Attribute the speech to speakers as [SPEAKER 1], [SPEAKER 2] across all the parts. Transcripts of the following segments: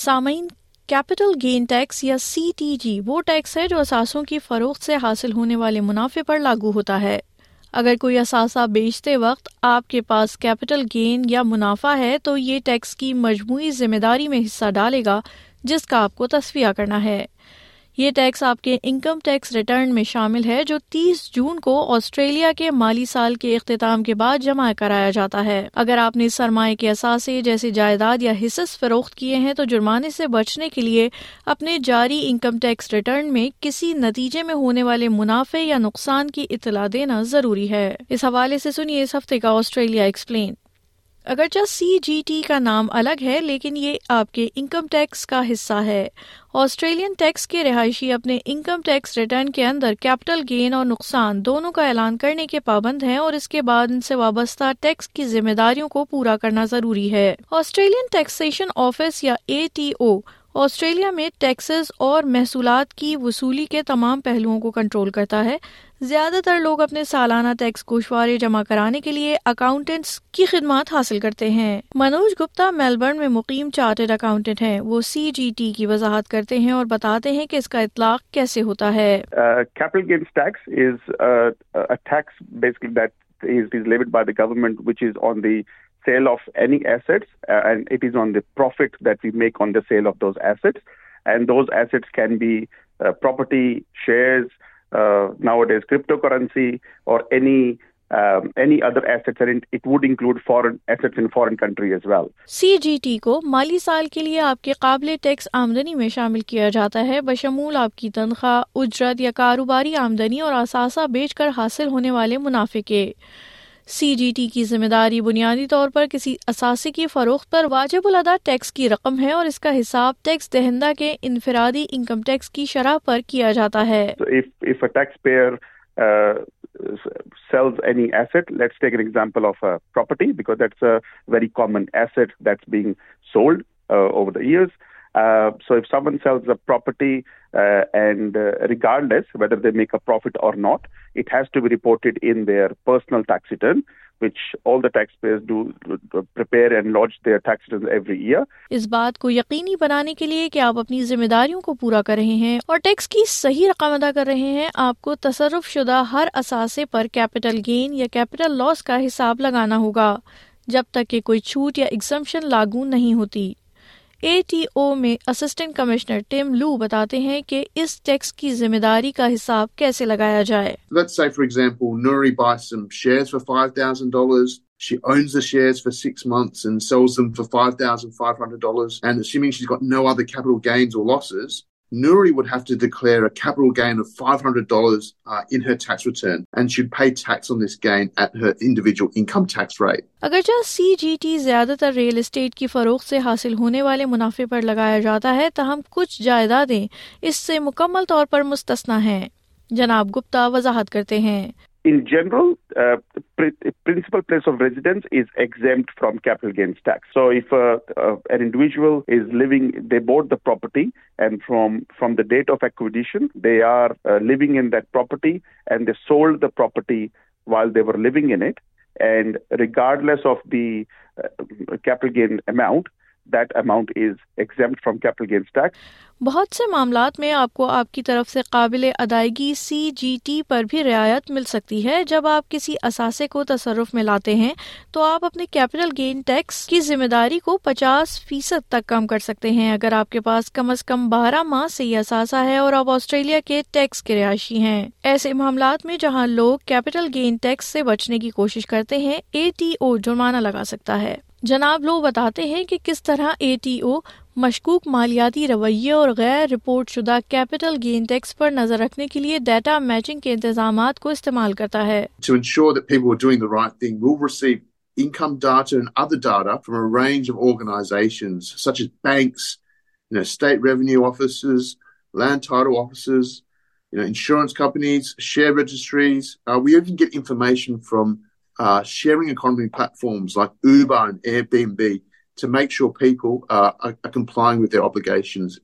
[SPEAKER 1] سامعین capital gain tax یا C T G وہ ٹیکس ہے جو اثاثوں کی فروخت سے حاصل ہونے والے منافع پر لاگو ہوتا ہے اگر کوئی اثاثہ بیچتے وقت آپ کے پاس کیپٹل گین یا منافع ہے تو یہ ٹیکس کی مجموعی ذمہ داری میں حصہ ڈالے گا جس کا آپ کو تصفیہ کرنا ہے یہ ٹیکس آپ کے انکم ٹیکس ریٹرن میں شامل ہے جو تیس جون کو آسٹریلیا کے مالی سال کے اختتام کے بعد جمع کرایا جاتا ہے اگر آپ نے سرمایہ کے اثاثے جیسے جائیداد یا حصص فروخت کیے ہیں تو جرمانے سے بچنے کے لیے اپنے جاری انکم ٹیکس ریٹرن میں کسی نتیجے میں ہونے والے منافع یا نقصان کی اطلاع دینا ضروری ہے اس حوالے سے سنیے اس ہفتے کا آسٹریلیا ایکسپلین اگرچہ سی جی ٹی کا نام الگ ہے لیکن یہ آپ کے انکم ٹیکس کا حصہ ہے آسٹریلین ٹیکس کے رہائشی اپنے انکم ٹیکس ریٹرن کے اندر کیپٹل گین اور نقصان دونوں کا اعلان کرنے کے پابند ہیں اور اس کے بعد ان سے وابستہ ٹیکس کی ذمہ داریوں کو پورا کرنا ضروری ہے آسٹریلین ٹیکسیشن آفس یا اے ٹی او آسٹریلیا میں ٹیکسز اور محصولات کی وصولی کے تمام پہلوؤں کو کنٹرول کرتا ہے زیادہ تر لوگ اپنے سالانہ ٹیکس گوشوارے جمع کرانے کے لیے اکاؤنٹینٹس کی خدمات حاصل کرتے ہیں منوج گپتا میلبرن میں مقیم چارٹرڈ اکاؤنٹینٹ ہیں وہ سی جی ٹی کی وضاحت کرتے ہیں اور بتاتے ہیں کہ اس کا اطلاق کیسے ہوتا ہے
[SPEAKER 2] uh,
[SPEAKER 1] سی جی ٹی کو مالی سال کے لیے آپ کے قابل ٹیکس آمدنی میں شامل کیا جاتا ہے بشمول آپ کی تنخواہ اجرت یا کاروباری آمدنی اور اثاثہ بیچ کر حاصل ہونے والے منافع کے سی جی ٹی کی ذمہ داری بنیادی طور پر کسی اثاثے کی فروخت پر واجب الادا ٹیکس کی رقم ہے اور اس کا حساب ٹیکس دہندہ کے انفرادی انکم ٹیکس کی شرح پر کیا جاتا ہے
[SPEAKER 2] sells any asset let's take an example of a property because that's a very common asset that's being sold over the years
[SPEAKER 1] اس بات کو یقینی بنانے کے لیے کہ آپ اپنی ذمہ داریوں کو پورا کر رہے ہیں اور ٹیکس کی صحیح رقم ادا کر رہے ہیں آپ کو تصرف شدہ ہر اثاثے پر کیپٹل گین یا کیپٹل لاس کا حساب لگانا ہوگا جب تک کہ کوئی چھوٹ یا ایگزمپشن لاگو نہیں ہوتی اے ٹی او میں اسسٹنٹ کمشنر لو بتاتے ہیں کہ اس ٹیکس کی ذمہ داری کا حساب کیسے لگایا جائے
[SPEAKER 3] Let's say for for for for example Nuri buys some shares shares She owns the six months and And sells them $5,500. assuming she's got no other capital gains or losses, Nuri would have to declare a capital gain of $500 uh, in her tax return and should pay tax on this gain at her individual income tax rate.
[SPEAKER 1] اگرچہ سی G T زیادہ تر real estate کی فروخت سے حاصل ہونے والے منافع پر لگایا جاتا ہے تاہم کچھ جائیدادیں اس سے مکمل طور پر مستثنا ہیں جناب گپتا وضاحت کرتے ہیں
[SPEAKER 2] In general, the uh, principal place of residence is exempt from capital gains tax. So if uh, uh, an individual is living, they bought the property, and from the date of acquisition, they are living in that property, and they sold the property while they were living in it. And regardless of the capital gain amount,
[SPEAKER 1] بہت سے معاملات میں آپ کو آپ کی طرف سے قابل ادائیگی سی جی ٹی پر بھی رعایت مل سکتی ہے جب آپ کسی اثاثے کو تصرف میں لاتے ہیں تو آپ اپنے کیپٹل گین ٹیکس کی ذمہ داری کو پچاس فیصد تک کم کر سکتے ہیں اگر آپ کے پاس کم از کم بارہ ماہ سے یہ اثاثہ ہے اور آپ آسٹریلیا کے ٹیکس کے رہائشی ہیں ایسے معاملات میں جہاں لوگ کیپٹل گین ٹیکس سے بچنے کی کوشش کرتے ہیں اے ٹی او جرمانہ لگا سکتا ہے جناب لو بتاتے ہیں کہ کس طرح اے ٹی او مشکوک مالیاتی رویے اور غیر رپورٹ شدہ کیپٹل گین ٹیکس پر نظر رکھنے کے لیے ڈیٹا میچنگ کے انتظامات کو استعمال کرتا ہے
[SPEAKER 3] income data data and other from from a range of such as banks, you you know, know, state revenue offices, offices, land title insurance companies, share registries. Uh, we even get information uh, sharing economy platforms like Uber and Airbnb to make sure people uh, are, are complying with their obligations.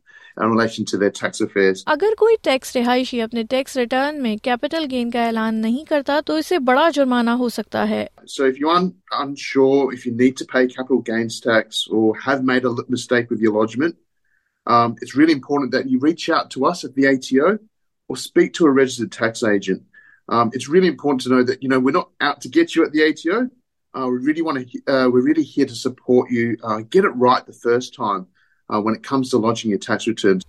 [SPEAKER 1] اگر کوئی tax رہائشی اپنے tax return میں capital gain کا اعلان نہیں کرتا تو اسے بڑا جرمانہ ہو سکتا ہے
[SPEAKER 3] so if you are unsure if you need to pay capital gains tax or have made a mistake with your lodgement um it's really important that you reach out to us at the A T O or speak to a registered tax agent um, it's really important to know that, you know, we're not out to get you at the ATO. Uh, we really want to, uh, we're really here to support you uh, get it right the first time.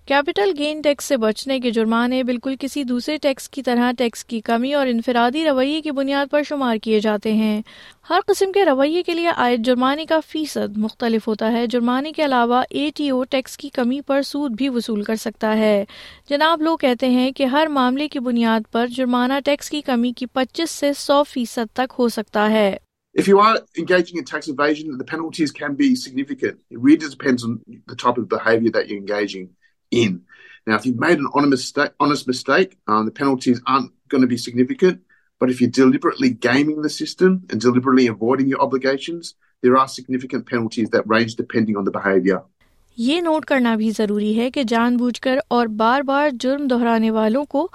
[SPEAKER 1] Capital gain tax سے بچنے کے جرمانے بالکل کسی دوسرے tax کی طرح tax کی کمی اور انفرادی رویے کی بنیاد پر شمار کیے جاتے ہیں ہر قسم کے رویے کے لیے آئے جرمانے کا فیصد مختلف ہوتا ہے جرمانے کے علاوہ اے ٹی او ٹیکس کی کمی پر سود بھی وصول کر سکتا ہے جناب لوگ کہتے ہیں کہ ہر معاملے کی بنیاد پر جرمانہ ٹیکس کی کمی کی پچیس سے سو فیصد تک ہو سکتا ہے یہ نوٹ کرنا بھی ضروری ہے اور بار بار جرم دہرانے والوں کو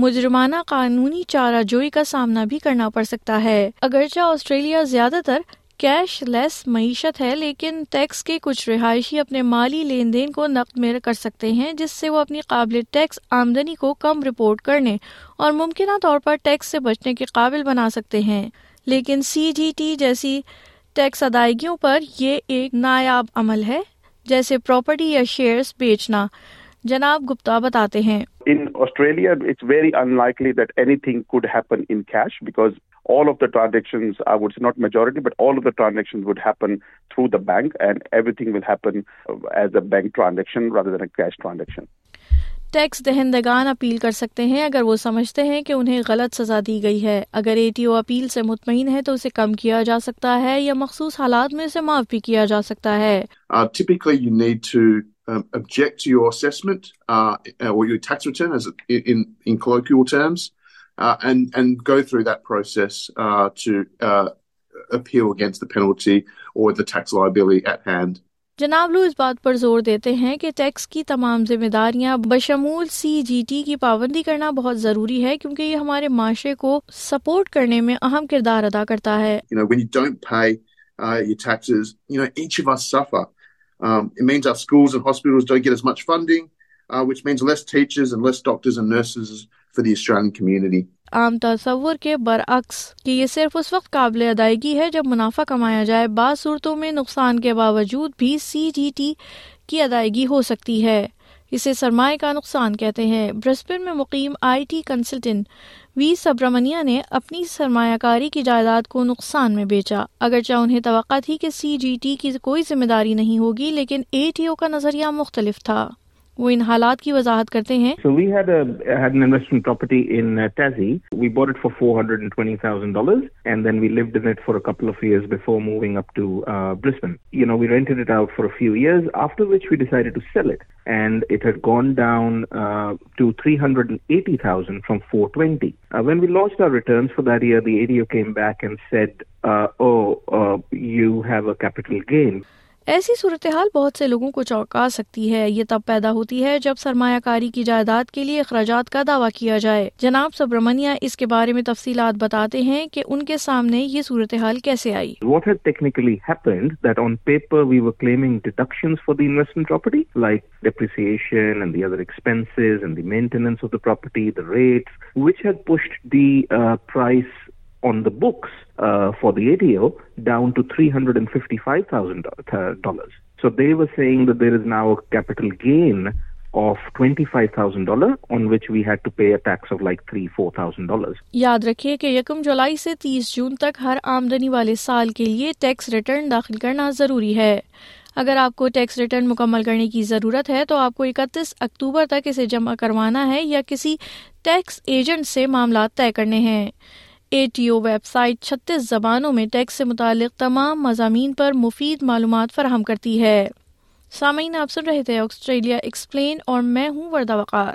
[SPEAKER 1] مجرمانہ قانونی چارہ جوئی کا سامنا بھی کرنا پڑ سکتا ہے اگرچہ آسٹریلیا زیادہ تر کیش لیس معیشت ہے لیکن ٹیکس کے کچھ رہائشی اپنے مالی لین دین کو نقد میں کر سکتے ہیں جس سے وہ اپنی قابل ٹیکس آمدنی کو کم رپورٹ کرنے اور ممکنہ طور پر ٹیکس سے بچنے کے قابل بنا سکتے ہیں لیکن سی جی ٹی جیسی ٹیکس ادائیگیوں پر یہ ایک نایاب عمل ہے جیسے پراپرٹی یا شیئرز بیچنا جناب گپتا بتاتے ہیں
[SPEAKER 2] in Australia it's very unlikely that anything could happen in cash because all of the transaction I would not majority but all of the transaction would happen through the bank and everything will happen as a bank transaction rather than a cash transaction
[SPEAKER 1] tax دہندگان appeal کر سکتے ہیں اگر وہ سمجھتے ہیں کہ انہیں غلط سزا دی گئی ہے اگر اے ٹی او اپیل سے مطمئن ہے تو اسے کم کیا جا سکتا ہے یا مخصوص حالات میں اسے معاف بھی کیا جا سکتا ہے uh,
[SPEAKER 3] um, object to your assessment uh, or your tax return, as in in colloquial terms, uh, and and go through that process uh, to uh, appeal against the penalty or the tax liability at hand.
[SPEAKER 1] جناب لو اس بات پر زور دیتے ہیں کہ tax کی تمام ذمہ داریاں بشمول سی جی ٹی کی پابندی کرنا بہت ضروری ہے کیونکہ یہ ہمارے معاشرے کو سپورٹ کرنے میں اہم کردار ادا کرتا ہے
[SPEAKER 3] you know, when you don't pay uh, your taxes, you know, each of us suffer. Um, it means means our schools and and and hospitals don't get as much funding, uh, which less less teachers doctors nurses for the Australian community.
[SPEAKER 1] عام تصور کے برعکس کہ یہ صرف اس وقت قابل ادائیگی ہے جب منافع کمایا جائے بعض صورتوں میں نقصان کے باوجود بھی سی جی ٹی کی ادائیگی ہو سکتی ہے اسے سرمایہ کا نقصان کہتے ہیں برسبن میں مقیم آئی ٹی کنسلٹنٹ وی سبرمنیا نے اپنی سرمایہ کاری کی جائیداد کو نقصان میں بیچا اگرچہ انہیں توقع تھی کہ سی جی ٹی کی کوئی ذمہ داری نہیں ہوگی لیکن اے ٹی او کا نظریہ مختلف تھا وہ ان حالات کی وضاحت کرتے ہیں
[SPEAKER 4] کیپٹل گیم
[SPEAKER 1] ایسی صورتحال بہت سے لوگوں کو چوکا سکتی ہے یہ تب پیدا ہوتی ہے جب سرمایہ کاری کی جائیداد کے لیے اخراجات کا دعویٰ کیا جائے جناب سبرمنیہ اس کے بارے میں تفصیلات بتاتے ہیں کہ ان کے سامنے یہ صورتحال کیسے آئی the price
[SPEAKER 4] on the books uh, for the ADO down to $355,000. So they were saying that there is now a capital gain of $25,000 on which we had to pay a tax of like $3,000-$4,000.
[SPEAKER 1] یاد رکھے کہ یکم جولائی سے 30 جون تک ہر آمدنی والے سال کے لیے ٹیکس ریٹرن داخل کرنا ضروری ہے اگر آپ کو ٹیکس ریٹرن مکمل کرنے کی ضرورت ہے تو آپ کو اکتیس اکتوبر تک اسے جمع کروانا ہے یا کسی ٹیکس ایجنٹ سے معاملات طے کرنے ہیں A T O website چھتیس زبانوں میں ٹیکس سے متعلق تمام مضامین پر مفید معلومات فراہم کرتی ہے سامعین آپ سن رہے تھے آسٹریلیا ایکسپلین اور میں ہوں وردہ وقار